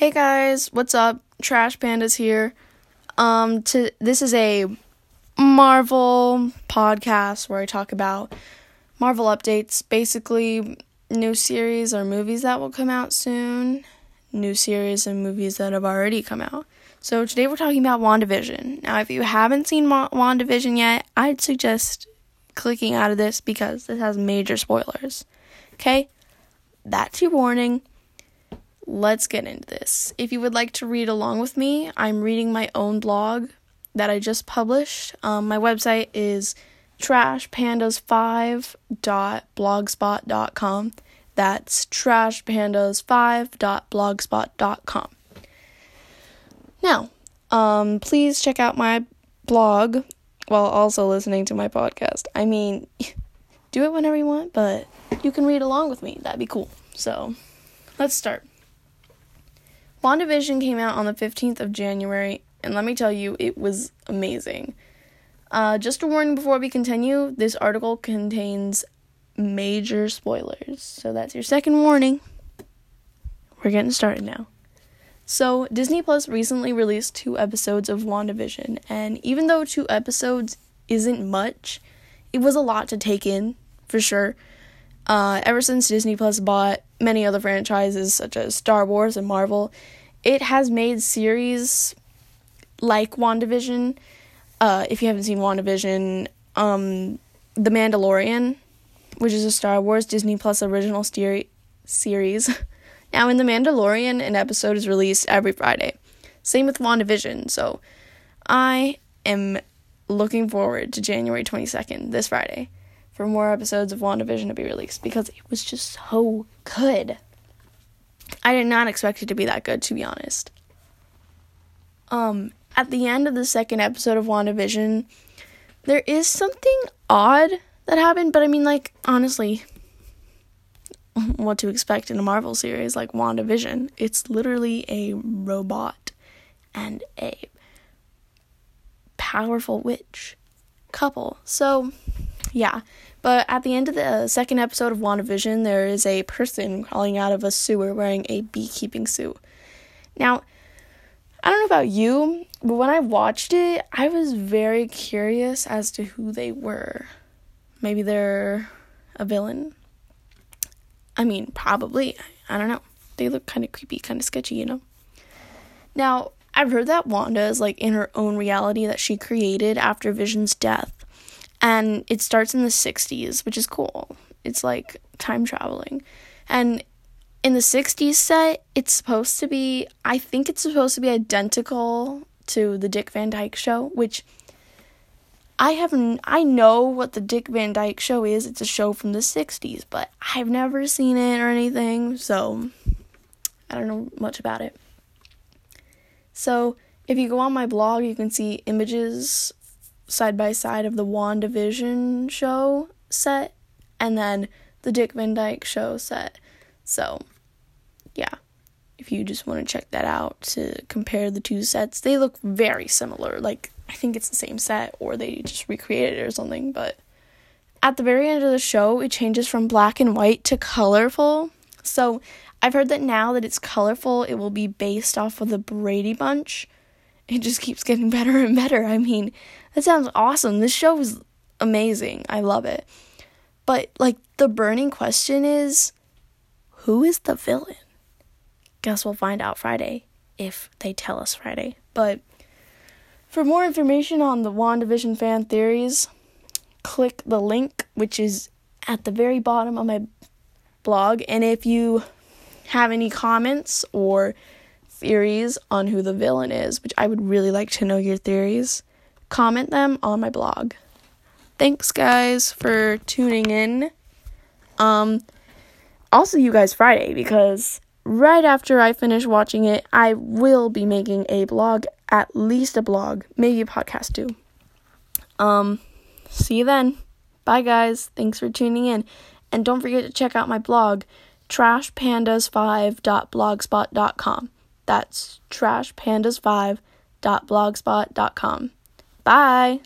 Hey guys, what's up? Trash Pandas here. Um to this is a Marvel podcast where I talk about Marvel updates, basically new series or movies that will come out soon, new series and movies that have already come out. So today we're talking about WandaVision. Now, if you haven't seen Wa- WandaVision yet, I'd suggest clicking out of this because this has major spoilers. Okay? That's your warning. Let's get into this. If you would like to read along with me, I'm reading my own blog that I just published. Um, my website is trashpandas5.blogspot.com. That's trashpandas5.blogspot.com. Now, um, please check out my blog while also listening to my podcast. I mean, do it whenever you want, but you can read along with me. That'd be cool. So, let's start. WandaVision came out on the 15th of January, and let me tell you, it was amazing. Uh, just a warning before we continue this article contains major spoilers. So, that's your second warning. We're getting started now. So, Disney Plus recently released two episodes of WandaVision, and even though two episodes isn't much, it was a lot to take in, for sure. Uh, ever since Disney Plus bought many other franchises such as Star Wars and Marvel, it has made series like WandaVision. Uh, if you haven't seen WandaVision, um, The Mandalorian, which is a Star Wars Disney Plus original steri- series. Now, in The Mandalorian, an episode is released every Friday. Same with WandaVision. So, I am looking forward to January 22nd, this Friday, for more episodes of WandaVision to be released because it was just so good. I did not expect it to be that good, to be honest. Um, at the end of the second episode of WandaVision, there is something odd that happened, but I mean, like, honestly, what to expect in a Marvel series like WandaVision. It's literally a robot and a powerful witch couple. So, yeah. But at the end of the uh, second episode of WandaVision, there is a person crawling out of a sewer wearing a beekeeping suit. Now, I don't know about you, but when I watched it, I was very curious as to who they were. Maybe they're a villain I mean, probably. I don't know. They look kind of creepy, kind of sketchy, you know? Now, I've heard that Wanda is like in her own reality that she created after Vision's death. And it starts in the 60s, which is cool. It's like time traveling. And in the 60s set, it's supposed to be, I think it's supposed to be identical to the Dick Van Dyke show, which I haven't I know what the Dick Van Dyke show is. It's a show from the 60s, but I've never seen it or anything, so I don't know much about it. So, if you go on my blog, you can see images side by side of the WandaVision show set and then the Dick Van Dyke show set. So, yeah. If you just want to check that out to compare the two sets, they look very similar. Like I think it's the same set or they just recreated it or something, but at the very end of the show, it changes from black and white to colorful. So I've heard that now that it's colorful, it will be based off of the Brady Bunch. It just keeps getting better and better. I mean, that sounds awesome. This show is amazing. I love it. But, like, the burning question is who is the villain? Guess we'll find out Friday if they tell us Friday. But for more information on the WandaVision fan theories, click the link, which is at the very bottom of my blog. And if you have any comments or theories on who the villain is, which I would really like to know your theories, comment them on my blog. Thanks, guys, for tuning in. Um, see you guys Friday because right after I finish watching it, I will be making a blog at least a blog, maybe a podcast too. Um, see you then. Bye, guys. Thanks for tuning in. And don't forget to check out my blog, trashpandas5.blogspot.com. That's trashpandas5.blogspot.com. Bye.